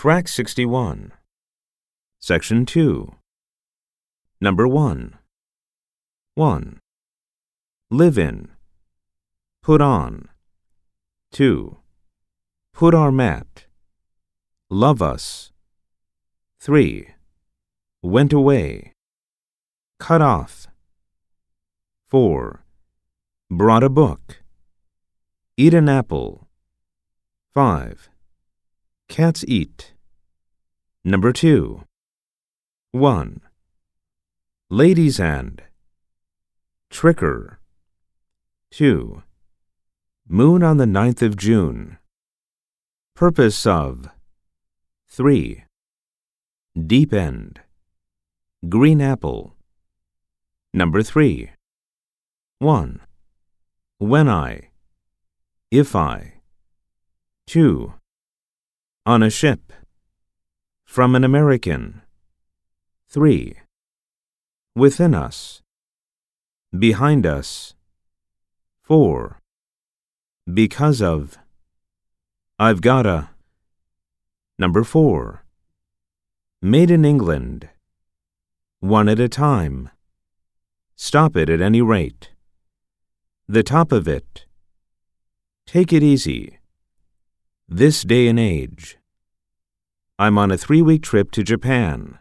Track 61. Section 2. Number 1. 1. Live in. Put on. 2. Put our mat. Love us. 3. Went away. Cut off. 4. Brought a book. Eat an apple. 5. Cats eat. Number 2. 1. Ladies' hand. Tricker. 2. Moon on the ninth of June. Purpose of. 3. Deep end. Green apple. Number 3. 1. When I. If I. 2. On a ship. From an American. 3. Within us. Behind us. 4. Because of. I've gotta. Number 4. Made in England. One at a time. Stop it at any rate. The top of it. Take it easy. This day and age. I'm on a three week trip to Japan.